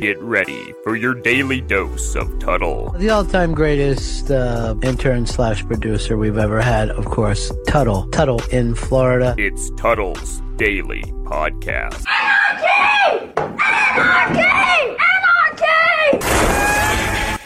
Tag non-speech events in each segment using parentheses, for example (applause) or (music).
Get ready for your daily dose of Tuddle. The all-time greatest uh, intern slash producer we've ever had, of course, Tuddle. Tuddle in Florida. It's Tuddle's Daily Podcast. Anarchy! Anarchy! Anarchy!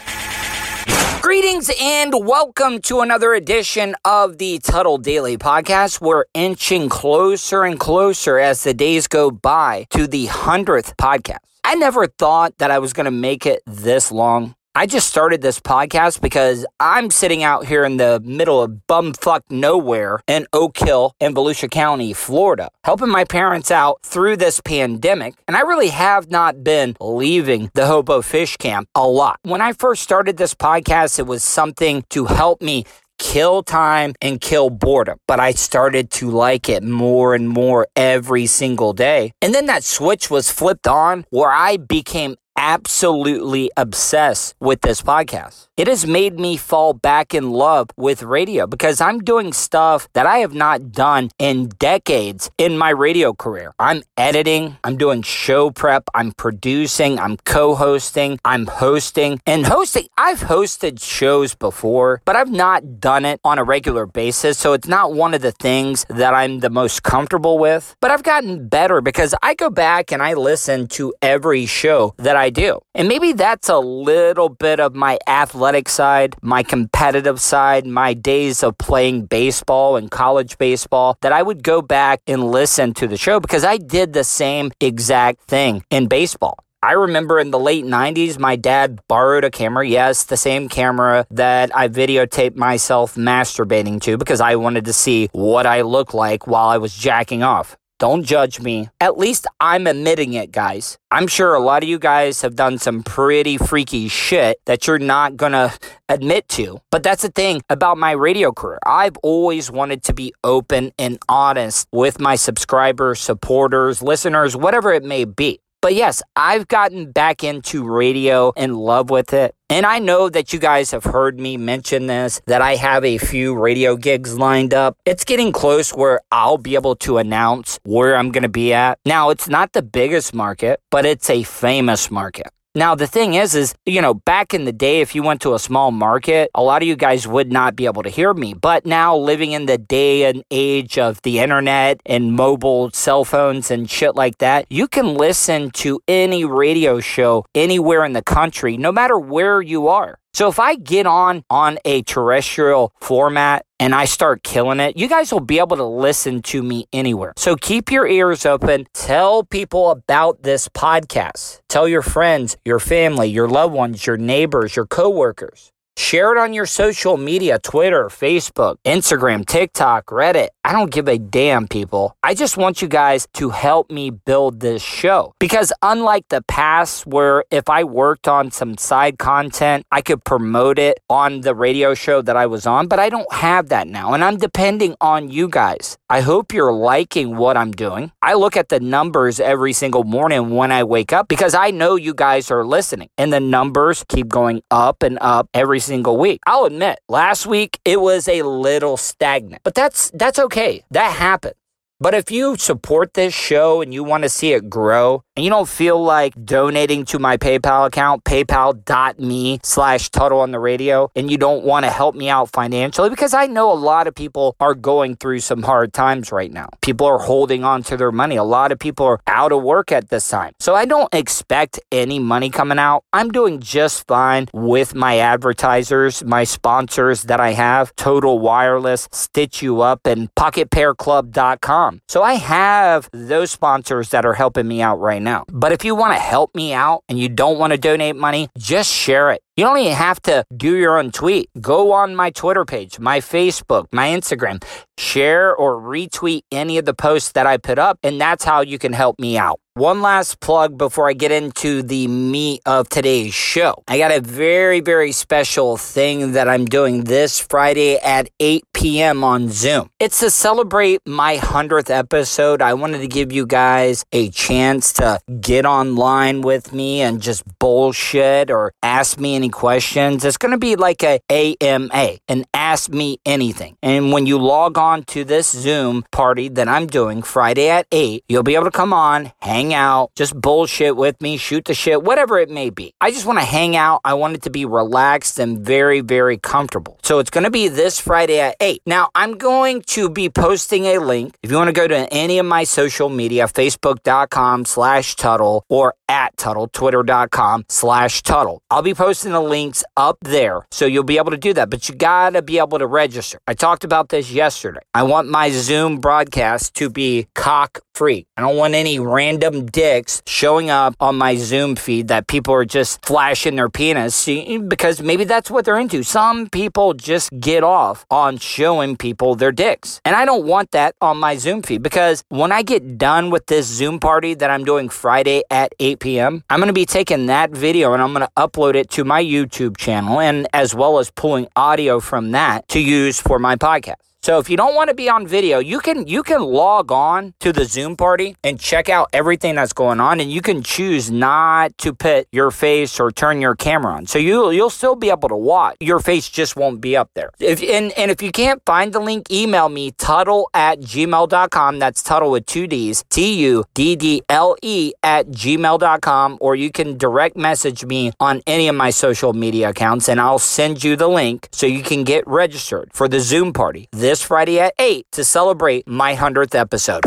Greetings and welcome to another edition of the Tuddle Daily Podcast. We're inching closer and closer as the days go by to the 100th podcast. I never thought that I was going to make it this long. I just started this podcast because I'm sitting out here in the middle of bumfuck nowhere in Oak Hill in Volusia County, Florida, helping my parents out through this pandemic. And I really have not been leaving the Hobo Fish Camp a lot. When I first started this podcast, it was something to help me kill time and kill boredom. But I started to like it more and more every single day. And then that switch was flipped on where I became absolutely obsessed with this podcast. It has made me fall back in love with radio because I'm doing stuff that I have not done in decades in my radio career. I'm editing, I'm doing show prep, I'm producing, I'm co hosting, I'm hosting. And hosting, I've hosted shows before, but I've not done it on a regular basis. So it's not one of the things that I'm the most comfortable with. But I've gotten better because I go back and I listen to every show that I do. And maybe that's a little bit of my athletic side, my competitive side, my days of playing baseball and college baseball that I would go back and listen to the show because I did the same exact thing in baseball. I remember in the late 90s, my dad borrowed a camera. Yes, the same camera that I videotaped myself masturbating to because I wanted to see what I looked like while I was jacking off. Don't judge me. At least I'm admitting it, guys. I'm sure a lot of you guys have done some pretty freaky shit that you're not gonna admit to. But that's the thing about my radio career. I've always wanted to be open and honest with my subscribers, supporters, listeners, whatever it may be. But yes, I've gotten back into radio in love with it. And I know that you guys have heard me mention this, that I have a few radio gigs lined up. It's getting close where I'll be able to announce where I'm going to be at. Now, it's not the biggest market, but it's a famous market. Now, the thing is, is, you know, back in the day, if you went to a small market, a lot of you guys would not be able to hear me. But now, living in the day and age of the internet and mobile cell phones and shit like that, you can listen to any radio show anywhere in the country, no matter where you are. So if I get on on a terrestrial format and I start killing it, you guys will be able to listen to me anywhere. So keep your ears open. Tell people about this podcast. Tell your friends, your family, your loved ones, your neighbors, your coworkers. Share it on your social media Twitter, Facebook, Instagram, TikTok, Reddit. I don't give a damn, people. I just want you guys to help me build this show. Because unlike the past, where if I worked on some side content, I could promote it on the radio show that I was on, but I don't have that now. And I'm depending on you guys. I hope you're liking what I'm doing. I look at the numbers every single morning when I wake up because I know you guys are listening. And the numbers keep going up and up every single week. I'll admit, last week it was a little stagnant, but that's that's okay. That happens. But if you support this show and you want to see it grow and you don't feel like donating to my PayPal account, paypal.me slash Tuddle on the radio, and you don't want to help me out financially, because I know a lot of people are going through some hard times right now. People are holding on to their money. A lot of people are out of work at this time. So I don't expect any money coming out. I'm doing just fine with my advertisers, my sponsors that I have, Total Wireless, Stitch You Up, and PocketPairClub.com. So I have those sponsors that are helping me out right now. But if you want to help me out and you don't want to donate money, just share it. You don't even have to do your own tweet. Go on my Twitter page, my Facebook, my Instagram, share or retweet any of the posts that I put up, and that's how you can help me out. One last plug before I get into the meat of today's show. I got a very, very special thing that I'm doing this Friday at 8 p.m. on Zoom. It's to celebrate my 100th episode. I wanted to give you guys a chance to get online with me and just bullshit or ask me any questions. It's going to be like a AMA, an Ask Me Anything. And when you log on to this Zoom party that I'm doing Friday at 8, you'll be able to come on, hang hang out, just bullshit with me, shoot the shit, whatever it may be. I just want to hang out. I want it to be relaxed and very, very comfortable. So it's going to be this Friday at 8. Now, I'm going to be posting a link. If you want to go to any of my social media, facebook.com slash Tuddle or at Tuddle, twitter.com slash Tuddle. I'll be posting the links up there. So you'll be able to do that, but you got to be able to register. I talked about this yesterday. I want my Zoom broadcast to be cock free. I don't want any random dicks showing up on my Zoom feed that people are just flashing their penis because maybe that's what they're into. Some people just get off on showing people their dicks. And I don't want that on my Zoom feed because when I get done with this Zoom party that I'm doing Friday at 8 p.m., I'm going to be taking that video and I'm going to upload it to my YouTube channel and as well as pulling audio from that to use for my podcast. So if you don't want to be on video, you can you can log on to the Zoom party and check out everything that's going on and you can choose not to put your face or turn your camera on. So you you'll still be able to watch. Your face just won't be up there. If and, and if you can't find the link, email me tuddle at gmail.com. That's tuddle with two D's. T-U-D-D-L-E at gmail.com or you can direct message me on any of my social media accounts and I'll send you the link so you can get registered for the Zoom party. This this Friday at 8 to celebrate my 100th episode.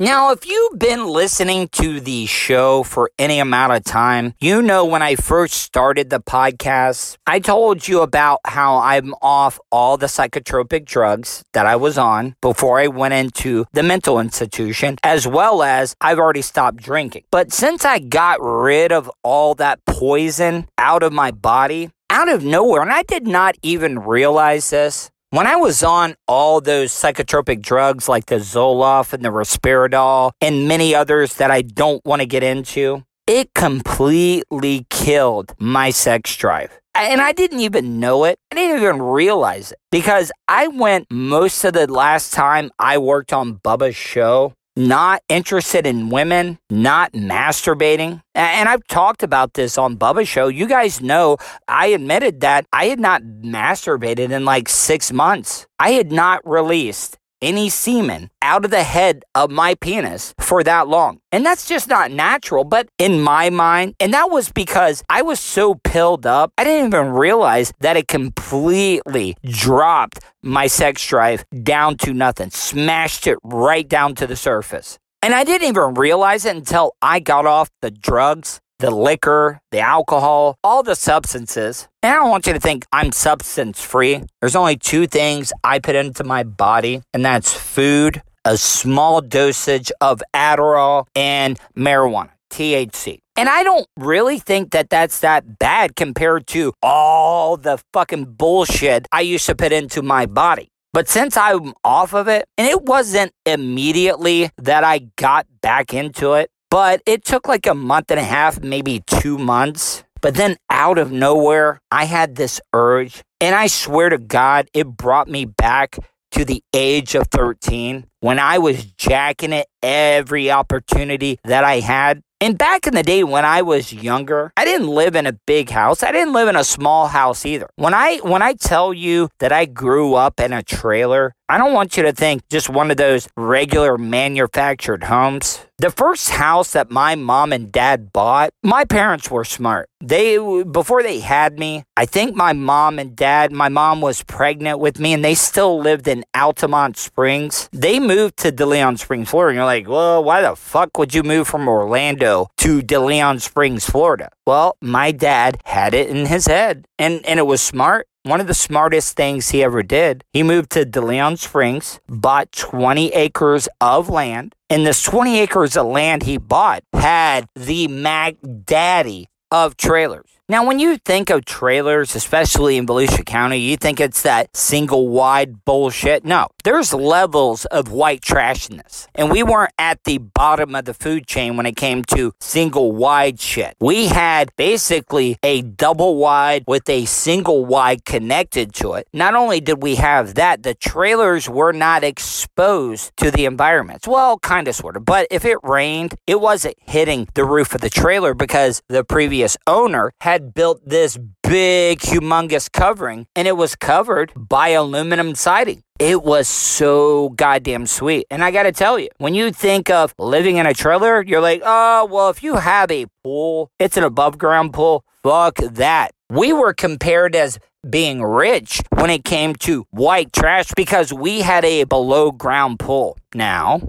Now, if you've been listening to the show for any amount of time, you know when I first started the podcast, I told you about how I'm off all the psychotropic drugs that I was on before I went into the mental institution, as well as I've already stopped drinking. But since I got rid of all that poison out of my body, out of nowhere, and I did not even realize this. When I was on all those psychotropic drugs like the Zoloft and the Risperidol and many others that I don't want to get into, it completely killed my sex drive. And I didn't even know it. I didn't even realize it because I went most of the last time I worked on Bubba's show not interested in women, not masturbating. And I've talked about this on Bubba's show. You guys know I admitted that I had not masturbated in like six months. I had not released any semen out of the head of my penis for that long. And that's just not natural, but in my mind, and that was because I was so pilled up, I didn't even realize that it completely dropped my sex drive down to nothing, smashed it right down to the surface. And I didn't even realize it until I got off the drugs the liquor, the alcohol, all the substances. And I don't want you to think I'm substance free. There's only two things I put into my body, and that's food, a small dosage of Adderall, and marijuana, THC. And I don't really think that that's that bad compared to all the fucking bullshit I used to put into my body. But since I'm off of it, and it wasn't immediately that I got back into it, but it took like a month and a half, maybe two months. But then out of nowhere, I had this urge. And I swear to God, it brought me back to the age of 13 when I was jacking it every opportunity that I had. And back in the day when I was younger, I didn't live in a big house. I didn't live in a small house either. When I when I tell you that I grew up in a trailer, I don't want you to think just one of those regular manufactured homes. The first house that my mom and dad bought, my parents were smart. They before they had me, I think my mom and dad, my mom was pregnant with me and they still lived in Altamonte Springs. They moved to DeLeon Springs, Florida. And you're like, "Well, why the fuck would you move from Orlando to DeLeon Springs, Florida?" Well, my dad had it in his head and and it was smart one of the smartest things he ever did, he moved to DeLeon Springs, bought 20 acres of land, and this 20 acres of land he bought had the Mac Daddy of trailers. Now, when you think of trailers, especially in Volusia County, you think it's that single wide bullshit. No, there's levels of white trashiness. And we weren't at the bottom of the food chain when it came to single wide shit. We had basically a double wide with a single wide connected to it. Not only did we have that, the trailers were not exposed to the environments. Well, kind of, sort of. But if it rained, it wasn't hitting the roof of the trailer because the previous owner had had built this big, humongous covering, and it was covered by aluminum siding. It was so goddamn sweet. And I got to tell you, when you think of living in a trailer, you're like, oh, well, if you have a pool, it's an above ground pool. Fuck that. We were compared as being rich when it came to white trash because we had a below ground pool. Now,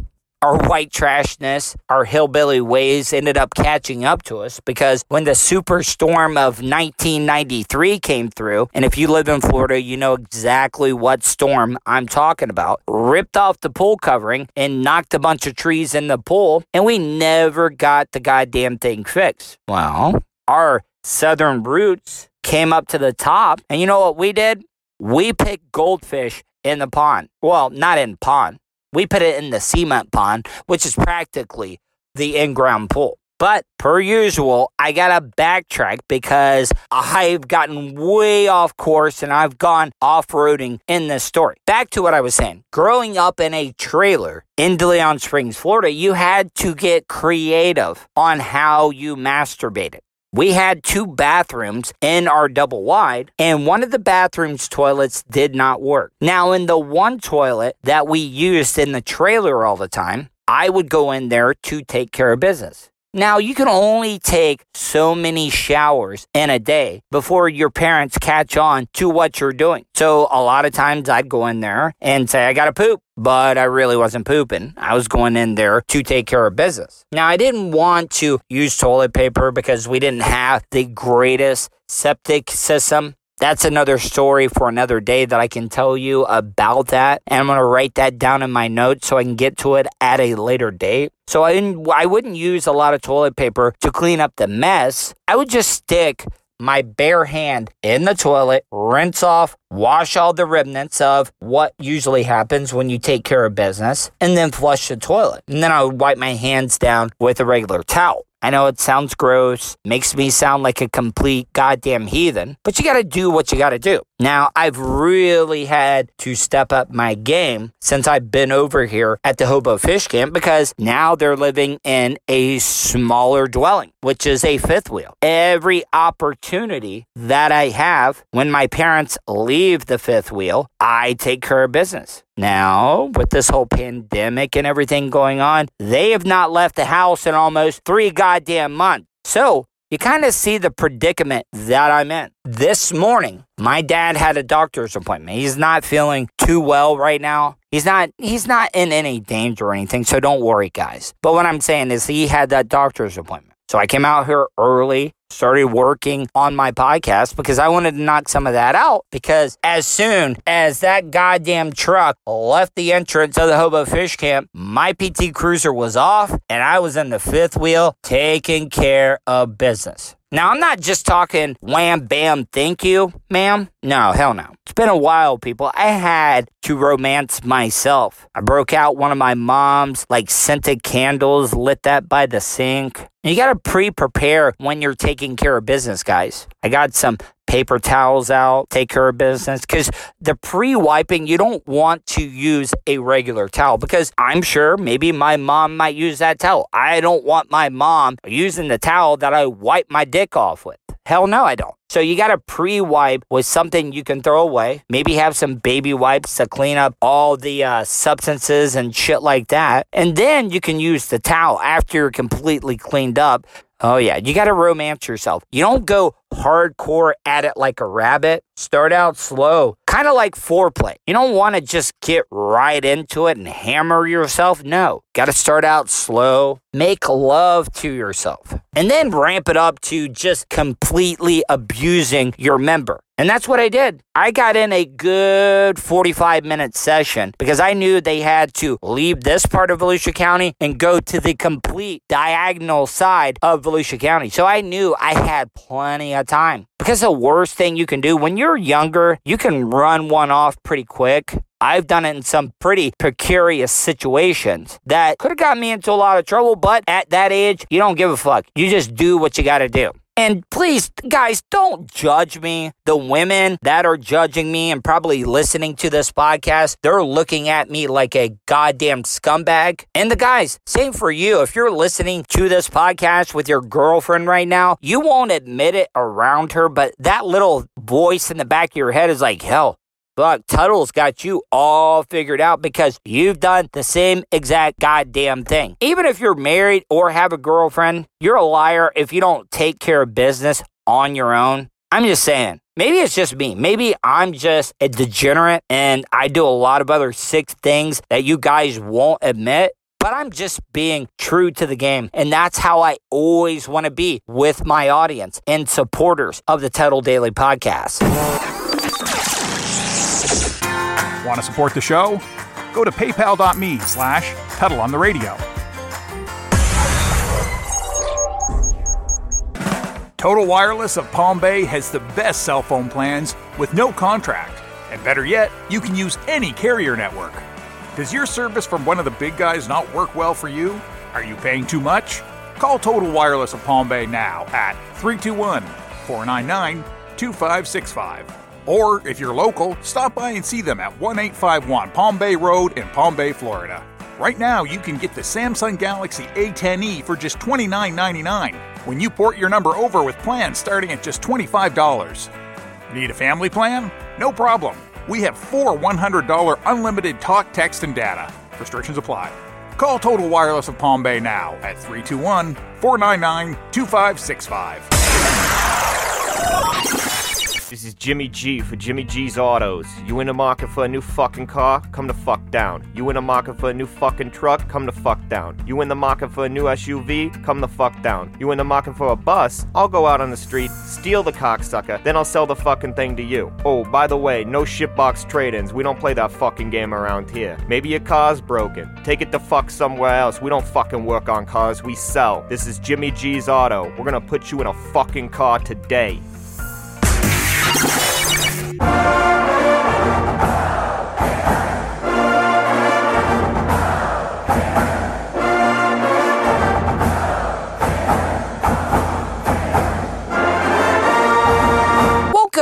our white trashness, our hillbilly ways ended up catching up to us because when the superstorm of 1993 came through, and if you live in Florida, you know exactly what storm I'm talking about, ripped off the pool covering and knocked a bunch of trees in the pool, and we never got the goddamn thing fixed. Well, our southern roots came up to the top, and you know what we did? We picked goldfish in the pond. Well, not in pond we put it in the cement pond, which is practically the in ground pool. But per usual, I got to backtrack because I've gotten way off course and I've gone off roading in this story. Back to what I was saying. Growing up in a trailer in DeLeon Springs, Florida, you had to get creative on how you masturbated. We had two bathrooms in our double wide, and one of the bathrooms' toilets did not work. Now, in the one toilet that we used in the trailer all the time, I would go in there to take care of business. Now, you can only take so many showers in a day before your parents catch on to what you're doing. So, a lot of times I'd go in there and say, I got to poop, but I really wasn't pooping. I was going in there to take care of business. Now, I didn't want to use toilet paper because we didn't have the greatest septic system that's another story for another day that I can tell you about that. And I'm going to write that down in my notes so I can get to it at a later date. So I, I wouldn't use a lot of toilet paper to clean up the mess. I would just stick my bare hand in the toilet, rinse off, wash all the remnants of what usually happens when you take care of business, and then flush the toilet. And then I would wipe my hands down with a regular towel. I know it sounds gross, makes me sound like a complete goddamn heathen, but you gotta do what you gotta do. Now, I've really had to step up my game since I've been over here at the Hobo Fish Camp because now they're living in a smaller dwelling, which is a fifth wheel. Every opportunity that I have when my parents leave the fifth wheel, I take care of business. Now, with this whole pandemic and everything going on, they have not left the house in almost three goddamn months. So, you kind of see the predicament that I'm in. This morning, my dad had a doctor's appointment. He's not feeling too well right now. He's not he's not in any danger or anything, so don't worry guys. But what I'm saying is he had that doctor's appointment. So I came out here early, started working on my podcast because I wanted to knock some of that out. Because as soon as that goddamn truck left the entrance of the Hobo Fish Camp, my PT Cruiser was off and I was in the fifth wheel taking care of business. Now, I'm not just talking wham, bam, thank you, ma'am. No, hell no. It's been a while, people. I had to romance myself. I broke out one of my mom's like scented candles, lit that by the sink. You got to pre prepare when you're taking care of business, guys. I got some paper towels out, take care of business. Because the pre wiping, you don't want to use a regular towel because I'm sure maybe my mom might use that towel. I don't want my mom using the towel that I wipe my dick off with. Hell no, I don't. So you got to pre wipe with something you can throw away. Maybe have some baby wipes to clean up all the uh, substances and shit like that. And then you can use the towel after you're completely cleaned up Oh, yeah. You got to romance yourself. You don't go hardcore at it like a rabbit. Start out slow, kind of like foreplay. You don't want to just get right into it and hammer yourself. No, got to start out slow. Make love to yourself and then ramp it up to just completely abusing your member. And that's what I did. I got in a good 45 minute session because I knew they had to leave this part of Volusia County and go to the complete diagonal side of Volusia County. So I knew I had plenty of time. Because the worst thing you can do when you're younger, you can run one off pretty quick. I've done it in some pretty precarious situations that could have got me into a lot of trouble, but at that age, you don't give a fuck. You just do what you got to do. And please, guys, don't judge me. The women that are judging me and probably listening to this podcast, they're looking at me like a goddamn scumbag. And the guys, same for you. If you're listening to this podcast with your girlfriend right now, you won't admit it around her, but that little voice in the back of your head is like, hell, But Tuddle's got you all figured out because you've done the same exact goddamn thing. Even if you're married or have a girlfriend, you're a liar if you don't take care of business on your own. I'm just saying. Maybe it's just me. Maybe I'm just a degenerate and I do a lot of other sick things that you guys won't admit. But I'm just being true to the game. And that's how I always want to be with my audience and supporters of the Tuddle Daily Podcast. Want to support the show? Go to paypal.me slash Tuddle on the radio. Total Wireless of Palm Bay has the best cell phone plans with no contract. And better yet, you can use any carrier network. Does your service from one of the big guys not work well for you? Are you paying too much? Call Total Wireless of Palm Bay now at 321 499 2565. Or if you're local, stop by and see them at 1851 Palm Bay Road in Palm Bay, Florida. Right now, you can get the Samsung Galaxy A10e for just $29.99 when you port your number over with plans starting at just $25. Need a family plan? No problem. We have four $100 unlimited talk, text, and data. Restrictions apply. Call Total Wireless of Palm Bay now at 321 499 2565. This is Jimmy G for Jimmy G's Autos. You in the market for a new fucking car? Come the fuck down. You in the market for a new fucking truck? Come the fuck down. You in the market for a new SUV? Come the fuck down. You in the market for a bus? I'll go out on the street, steal the cocksucker, then I'll sell the fucking thing to you. Oh, by the way, no shitbox trade-ins. We don't play that fucking game around here. Maybe your car's broken. Take it to fuck somewhere else. We don't fucking work on cars, we sell. This is Jimmy G's Auto. We're gonna put you in a fucking car today.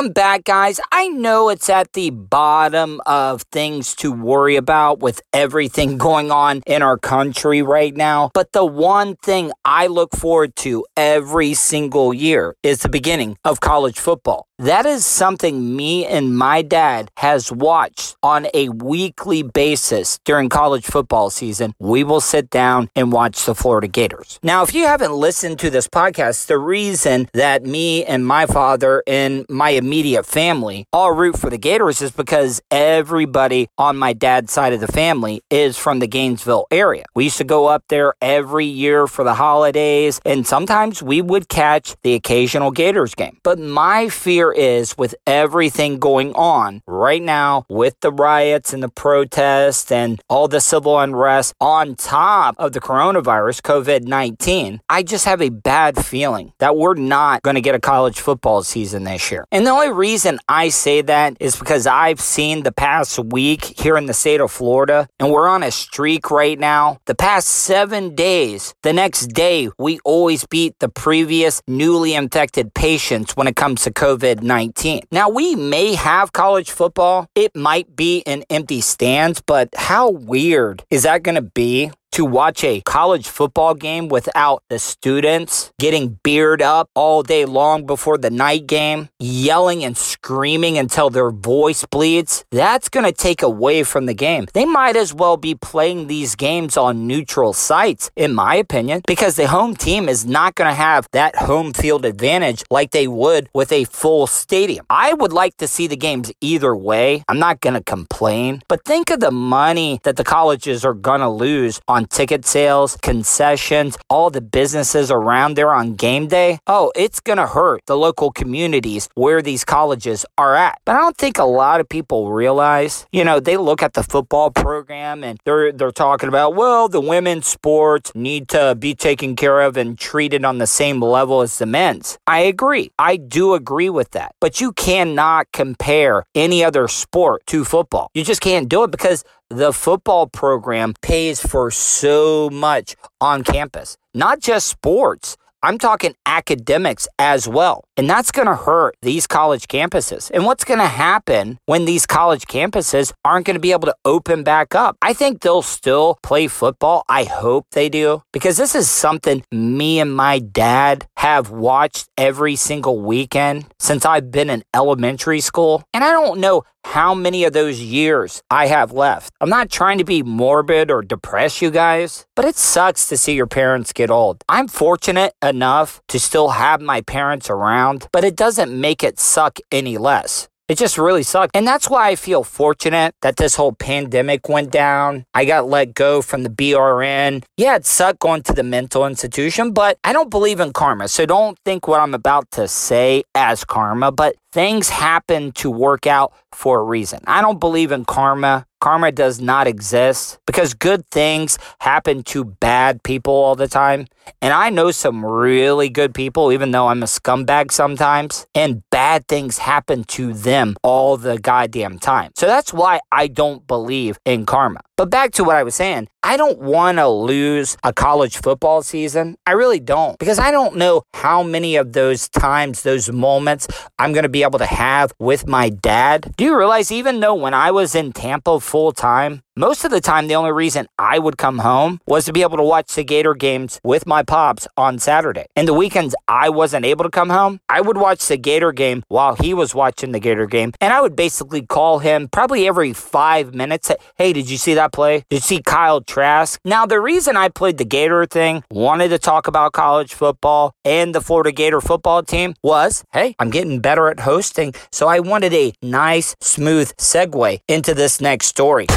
Welcome back, guys. I know it's at the bottom of things to worry about with everything (laughs) going on in our country right now, but the one thing I look forward to every single year is the beginning of college football. That is something me and my dad has watched on a weekly basis during college football season. We will sit down and watch the Florida Gators. Now, if you haven't listened to this podcast, the reason that me and my father and my immediate family all root for the Gators is because everybody on my dad's side of the family is from the Gainesville area. We used to go up there every year for the holidays, and sometimes we would catch the occasional Gators game. But my fear is with everything going on right now with the riots and the protests and all the civil unrest on top of the coronavirus, COVID 19, I just have a bad feeling that we're not going to get a college football season this year. And the only reason I say that is because I've seen the past week here in the state of Florida, and we're on a streak right now. The past seven days, the next day, we always beat the previous newly infected patients when it comes to COVID 19. Now, we may have college football, it might be in empty stands, but how weird is that going to be to watch a college football game without the students getting beard up all day long before the night game, yelling and screaming until their voice bleeds, that's going to take away from the game. They might as well be playing these games on neutral sites, in my opinion, because the home team is not going to have that home field advantage like they would with a full stadium. I would like to see the games either way. I'm not going to complain, but think of the money that the colleges are going to lose on ticket sales, concessions, all the businesses around there on game day. Oh, it's going to hurt the local communities where these colleges are at. But I don't think a lot of people realize, you know, they look at the football program and they're they're talking about, well, the women's sports need to be taken care of and treated on the same level as the men's. I agree. I do agree with that. But you cannot compare any other sport to football. You just can't do it because the football program pays for so much on campus, not just sports. I'm talking academics as well. And that's going to hurt these college campuses. And what's going to happen when these college campuses aren't going to be able to open back up? I think they'll still play football. I hope they do because this is something me and my dad have watched every single weekend since I've been in elementary school. And I don't know how many of those years I have left. I'm not trying to be morbid or depress you guys, but it sucks to see your parents get old. I'm fortunate enough to still have my parents around, but it doesn't make it suck any less. It just really sucked. And that's why I feel fortunate that this whole pandemic went down. I got let go from the BRN. Yeah, it sucked going to the mental institution, but I don't believe in karma. So don't think what I'm about to say as karma, but things happen to work out for a reason. I don't believe in karma. Karma does not exist because good things happen to bad people all the time. And I know some really good people, even though I'm a scumbag sometimes, and bad things happen to them all the goddamn time. So that's why I don't believe in karma. But back to what I was saying, I don't want to lose a college football season. I really don't because I don't know how many of those times, those moments I'm going to be able to have with my dad. Do you realize even though when I was in Tampa full time, most of the time, the only reason I would come home was to be able to watch the Gator games with my pops on Saturday. And the weekends I wasn't able to come home, I would watch the Gator game while he was watching the Gator game. And I would basically call him probably every five minutes. Hey, did you see that play? Did you see Kyle Trask? Now, the reason I played the Gator thing, wanted to talk about college football and the Florida Gator football team was hey, I'm getting better at hosting. So I wanted a nice, smooth segue into this next story.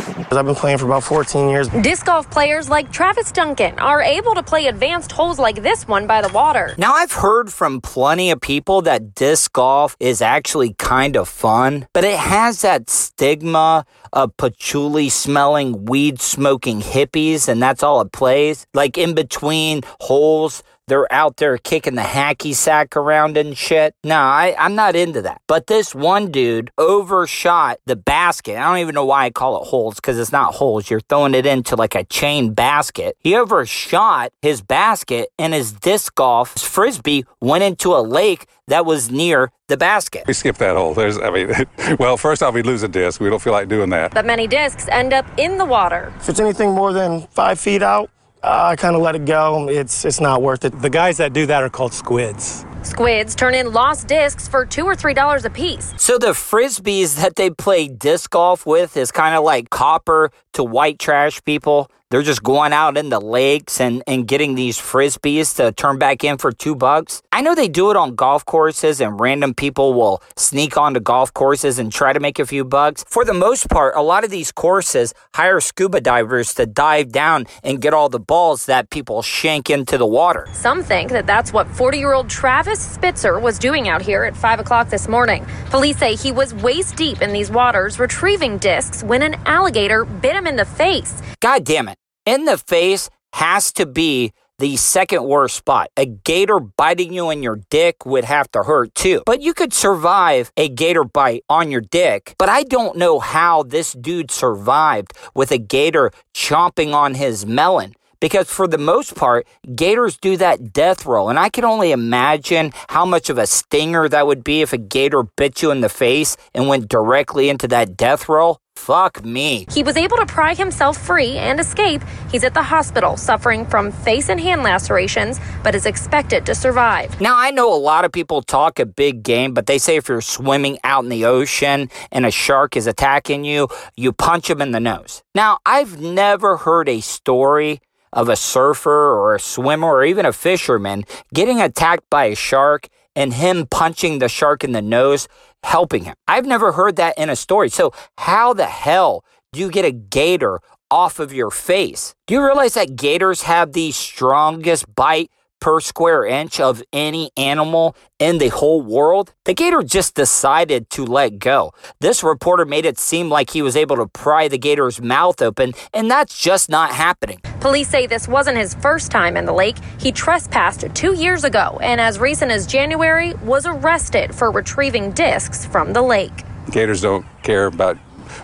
I've been playing for about 14 years. Disc golf players like Travis Duncan are able to play advanced holes like this one by the water. Now, I've heard from plenty of people that disc golf is actually kind of fun, but it has that stigma of patchouli smelling, weed smoking hippies, and that's all it plays. Like in between holes, they're out there kicking the hacky sack around and shit. No, I, I'm not into that. But this one dude overshot the basket. I don't even know why I call it holes because it's not holes. You're throwing it into like a chain basket. He overshot his basket and his disc golf his frisbee went into a lake that was near the basket. We skip that hole. There's, I mean, (laughs) well, first off, we lose a disc. We don't feel like doing that. But many discs end up in the water. If it's anything more than five feet out, I kind of let it go. It's it's not worth it. The guys that do that are called squids. Squids turn in lost discs for two or three dollars a piece. So the frisbees that they play disc golf with is kind of like copper to white trash people. They're just going out in the lakes and, and getting these frisbees to turn back in for two bucks. I know they do it on golf courses and random people will sneak onto golf courses and try to make a few bucks. For the most part, a lot of these courses hire scuba divers to dive down and get all the balls that people shank into the water. Some think that that's what 40 year old Travis Spitzer was doing out here at 5 o'clock this morning. Police say he was waist deep in these waters retrieving discs when an alligator bit him in the face. God damn it. In the face has to be the second worst spot. A gator biting you in your dick would have to hurt too. But you could survive a gator bite on your dick. But I don't know how this dude survived with a gator chomping on his melon. Because for the most part, gators do that death roll. And I can only imagine how much of a stinger that would be if a gator bit you in the face and went directly into that death roll. Fuck me. He was able to pry himself free and escape. He's at the hospital suffering from face and hand lacerations, but is expected to survive. Now, I know a lot of people talk a big game, but they say if you're swimming out in the ocean and a shark is attacking you, you punch him in the nose. Now, I've never heard a story of a surfer or a swimmer or even a fisherman getting attacked by a shark and him punching the shark in the nose helping him. I've never heard that in a story. So, how the hell do you get a gator off of your face? Do you realize that gators have the strongest bite per square inch of any animal in the whole world? The gator just decided to let go. This reporter made it seem like he was able to pry the gator's mouth open, and that's just not happening. Police say this wasn't his first time in the lake. He trespassed two years ago and, as recent as January, was arrested for retrieving discs from the lake. Gators don't care about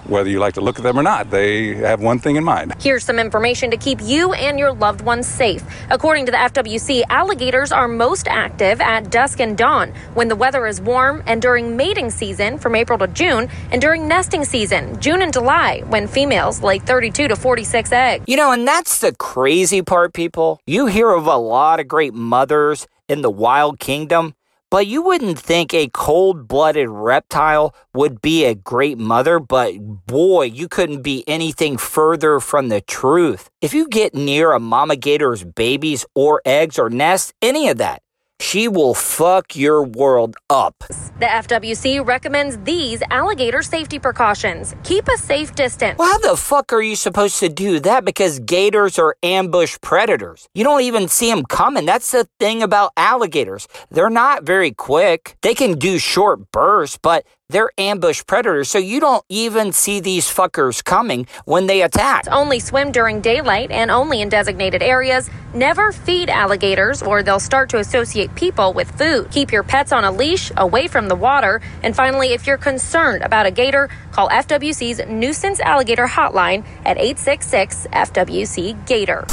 whether you like to look at them or not. They have one thing in mind. Here's some information to keep you and your loved ones safe. According to the FWC, alligators are most active at dusk and dawn when the weather is warm and during mating season from April to June and during nesting season, June and July, when females lay 32 to 46 eggs. You know, and that's the crazy part, people. You hear of a lot of great mothers in the wild kingdom, but you wouldn't think a cold blooded reptile would be a great mother. But boy, you couldn't be anything further from the truth. If you get near a mama gator's babies or eggs or nest, any of that, she will fuck your world up. The FWC recommends these alligator safety precautions. Keep a safe distance. Well, how the fuck are you supposed to do that? Because gators are ambush predators. You don't even see them coming. That's the thing about alligators. They're not very quick. They can do short bursts, but they're ambush predators, so you don't even see these fuckers coming when they attack. Only swim during daylight and only in designated areas. Never feed alligators or they'll start to associate people with food. Keep your pets on a leash away from the water. And finally, if you're concerned about a gator, call FWC's nuisance alligator hotline at 866 FWC Gator.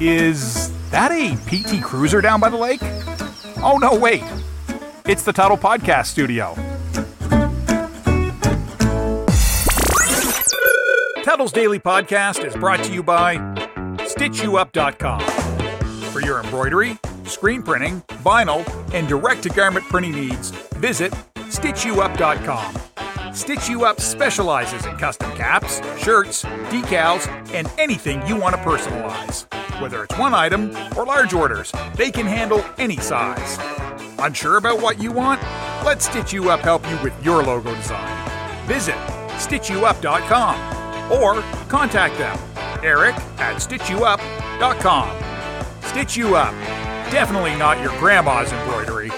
Is that a PT Cruiser down by the lake? Oh, no, wait. It's the Tuddle Podcast Studio. Tuddle's Daily Podcast is brought to you by StitchYouUp.com. For your embroidery, screen printing, vinyl, and direct to garment printing needs, visit StitchYouUp.com. Stitch You Up specializes in custom caps, shirts, decals, and anything you want to personalize. Whether it's one item or large orders, they can handle any size. Unsure about what you want? Let Stitch You Up help you with your logo design. Visit StitchYouUp.com or contact them, Eric at StitchYouUp.com. Stitch You Up. Definitely not your grandma's embroidery.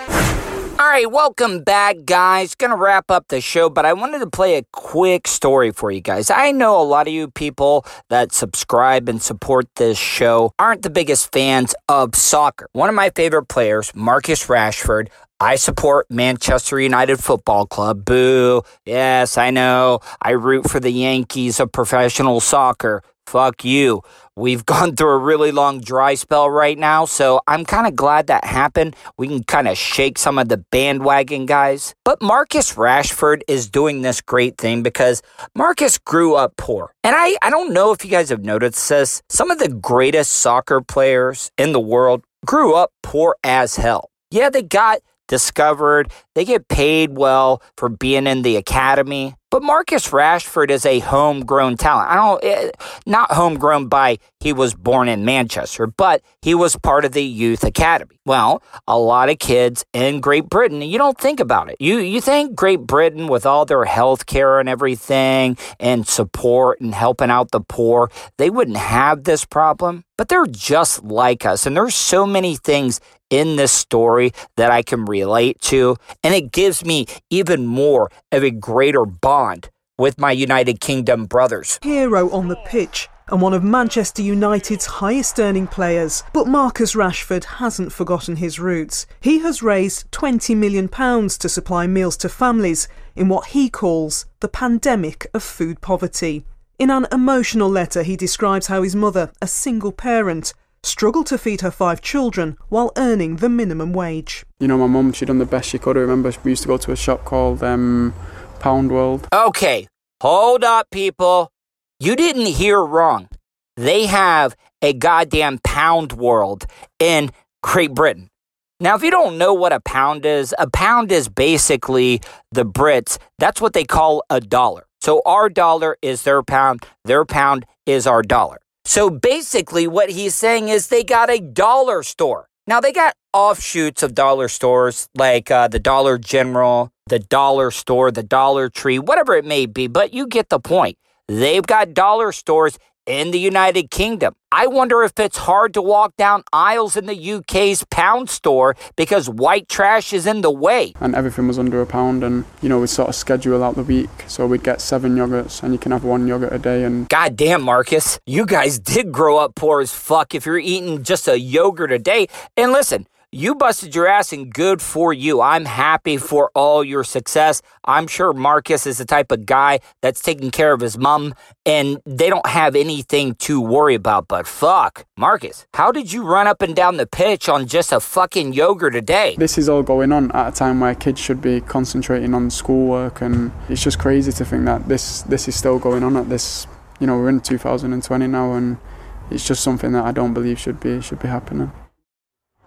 All right, welcome back, guys. Gonna wrap up the show, but I wanted to play a quick story for you guys. I know a lot of you people that subscribe and support this show aren't the biggest fans of soccer. One of my favorite players, Marcus Rashford, I support Manchester United Football Club. Boo. Yes, I know. I root for the Yankees of professional soccer. Fuck you. We've (laughs) gone through a really long dry spell right now, so I'm kind of glad that happened. We can kind of shake some of the bandwagon guys. But Marcus Rashford is doing this great thing because Marcus grew up poor. And I, I don't know if you guys have noticed this. Some of the greatest soccer players in the world grew up poor as hell. Yeah, they got discovered. They get paid well for being in the academy. But Marcus Rashford is a homegrown talent. I don't, eh, not homegrown by he was born in Manchester, but he was part of the youth academy. Well, a lot of kids in Great Britain, you don't think about it. You you think Great Britain with all their health care and everything and support and helping out the poor, they wouldn't have this problem. But they're just like us, and there's so many things in this story that I can relate to, and it gives me even more of a greater bond with my United Kingdom brothers. Hero on the pitch and one of Manchester United's highest earning players. But Marcus Rashford hasn't forgotten his roots. He has raised £20 million to supply meals to families in what he calls the pandemic of food poverty. In an emotional letter, he describes how his mother, a single parent, struggled to feed her five children while earning the minimum wage. You know, my mum, she done the best she could. I remember we used to go to a shop called um, Pound World. Okay, hold up, people. You didn't hear wrong. They have a goddamn pound world in Great Britain. Now, if you don't know what a pound is, a pound is basically the Brits. That's what they call a dollar. So our dollar is their pound, their pound is our dollar. So basically, what he's saying is they got a dollar store. Now, they got offshoots of dollar stores like uh, the Dollar General, the Dollar Store, the Dollar Tree, whatever it may be, but you get the point. They've got dollar stores in the United Kingdom. I wonder if it's hard to walk down aisles in the UK's pound store because white trash is in the way. And everything was under a pound, and you know, we sort of schedule out the week. So we'd get seven yogurts, and you can have one yogurt a day. And goddamn, Marcus, you guys did grow up poor as fuck if you're eating just a yogurt a day. And listen, you busted your ass and good for you. I'm happy for all your success. I'm sure Marcus is the type of guy that's taking care of his mom and they don't have anything to worry about. But fuck, Marcus, how did you run up and down the pitch on just a fucking yogurt a day? This is all going on at a time where kids should be concentrating on schoolwork and it's just crazy to think that this this is still going on at this you know, we're in 2020 now and it's just something that I don't believe should be should be happening.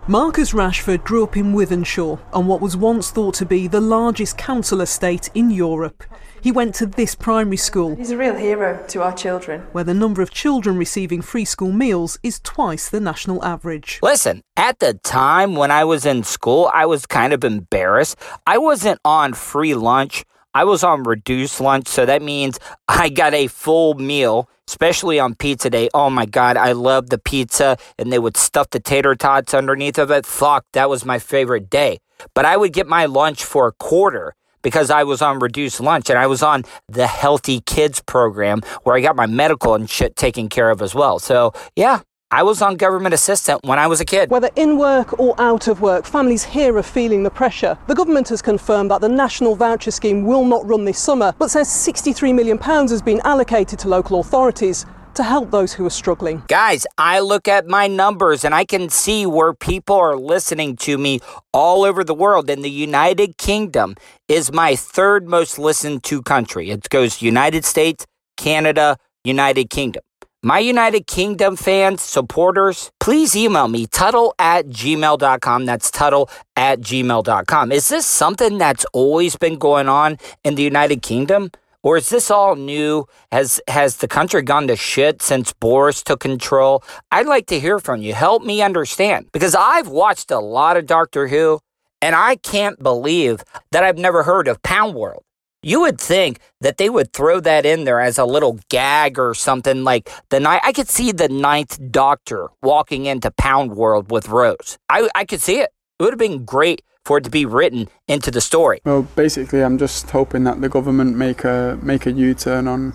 Marcus Rashford grew up in Wythenshawe on what was once thought to be the largest council estate in Europe. He went to this primary school. He's a real hero to our children. Where the number of children receiving free school meals is twice the national average. Listen, at the time when I was in school, I was kind of embarrassed. I wasn't on free lunch. I was on reduced lunch, so that means I got a full meal especially on pizza day. Oh my God, I love the pizza, and they would stuff the tater tots underneath of it. Fuck, that was my favorite day. But I would get my lunch for a quarter because I was on reduced lunch and I was on the Healthy Kids program where I got my medical and shit taken care of as well. So, yeah, I was on government assistance when I was a kid. Whether in work or out of work, families here are feeling the pressure. The government has confirmed that the National Voucher Scheme will not run this summer, but says £63 million has been allocated to local authorities to help those who are struggling. Guys, I look at my numbers and I can see where people are listening to me all over the world. And the United Kingdom is my third most listened to country. It goes United States, Canada, United Kingdom. My United Kingdom fans, supporters, please email me, Tuddle at gmail.com. That's Tuddle at gmail.com. Is this something that's always been going on in the United Kingdom? Or is this all new? Has has the country gone to shit since Boris took control? I'd like to hear from you. Help me understand. Because I've watched a lot of Doctor Who, and I can't believe that I've never heard of Pound World. You would think that they would throw that in there as a little gag or something like the night. I could see the ninth Doctor walking into Pound World with Rose. I, I could see it. It would have been great for it to be written into the story. Well, basically, I'm just hoping that the government make a make a U-turn on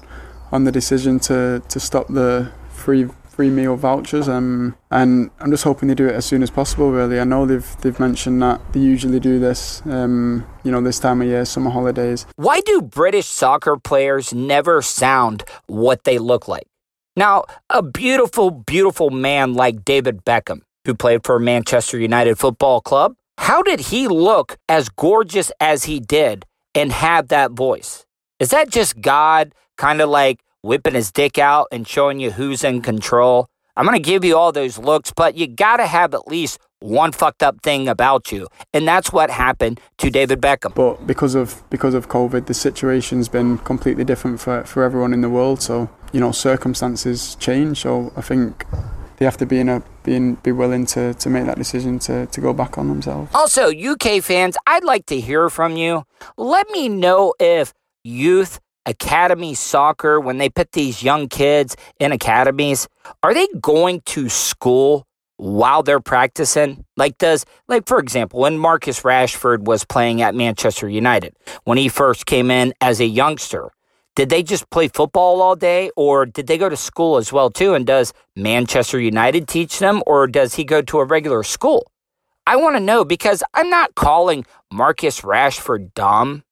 on the decision to to stop the free free meal vouchers um, and I'm just hoping they do it as soon as possible really. I know they've they've mentioned that they usually do this um, you know this time of year summer holidays. Why do British soccer players never sound what they look like? Now a beautiful beautiful man like David Beckham who played for Manchester United Football Club how did he look as gorgeous as he did and have that voice? Is that just God kind of like whipping his dick out and showing you who's in control. I'm going to give you all those looks, but you got to have at least one fucked up thing about you. And that's what happened to David Beckham. But because of because of COVID, the situation's been completely different for, for everyone in the world. So, you know, circumstances change. So I think they have to be in a being be willing to, to make that decision to, to go back on themselves. Also, UK fans, I'd like to hear from you. Let me know if youth academy soccer, when they put these young kids in academies, are they going to school while they're practicing? Like, does, like, for example, when Marcus Rashford was playing at Manchester United, when he first came in as a youngster, did they just play football all day or did they go to school as well too and does Manchester United teach them or does he go to a regular school? I want to know because I'm not calling Marcus Rashford dumb.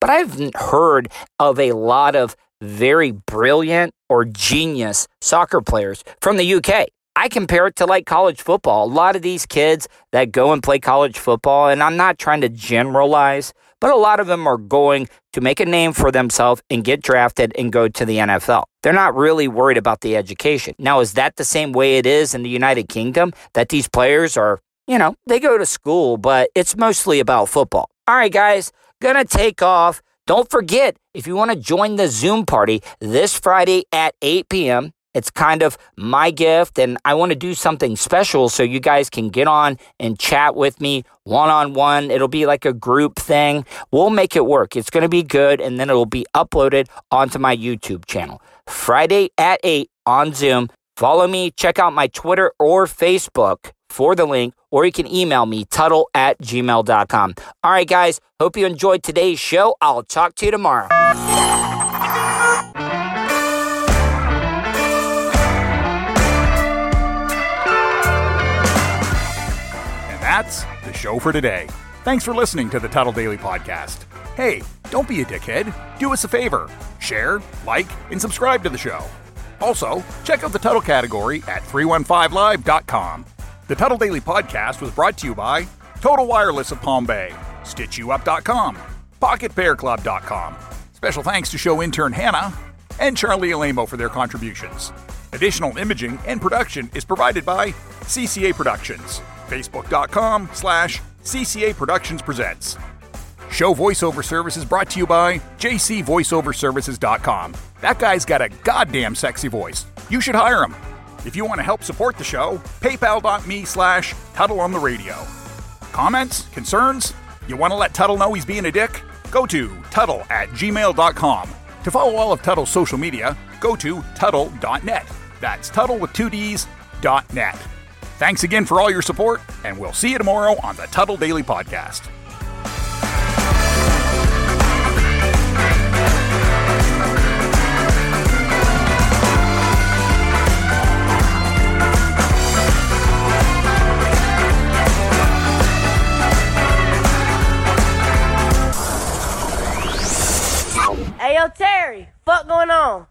But I've heard of a lot of very brilliant or genius soccer players from the UK. I compare it to like college football. A lot of these kids that go and play college football, and I'm not trying to generalize, but a lot of them are going to make a name for themselves and get drafted and go to the NFL. They're not really worried about the education. Now, is that the same way it is in the United Kingdom that these players are, you know, they go to school, but it's mostly about football? All right, guys, gonna take off. Don't forget, if you want to join the Zoom party this Friday at 8 p.m., it's kind of my gift, and I want to do something special so you guys can get on and chat with me one on one. It'll be like a group thing. We'll make it work. It's to be good, and then it'll be uploaded onto my YouTube channel. Friday at 8 on Zoom. Follow me, check out my Twitter or Facebook for the link, or you can email me, tuddle at gmail.com. All right, guys, hope you enjoyed today's show. I'll talk to you tomorrow. And that's the show for today. Thanks for listening to the Tuddle Daily Podcast. Hey, don't be a dickhead. Do us a favor share, like, and subscribe to the show. Also, check out the Tuddle category at 315live.com. The Tuddle Daily Podcast was brought to you by Total Wireless of Palm Bay, StitchYouUp.com, PocketPairClub.com. Special thanks to show intern Hannah and Charlie Alamo for their contributions. Additional imaging and production is provided by CCA Productions, Facebook.com slash CCA Productions Presents. Show voiceover services brought to you by jcvoiceoverservices.com. That guy's got a goddamn sexy voice. You should hire him. If you want to help support the show, paypal.me slash Tuddle on the radio. Comments? Concerns? You want to let Tuddle know he's being a dick? Go to Tuddle at gmail.com. To follow all of Tuddle's social media, go to Tuddle.net. That's Tuddle with two D's, dot net. Thanks again for all your support, and we'll see you tomorrow on the Tuddle Daily Podcast. Yo, Terry, fuck going on?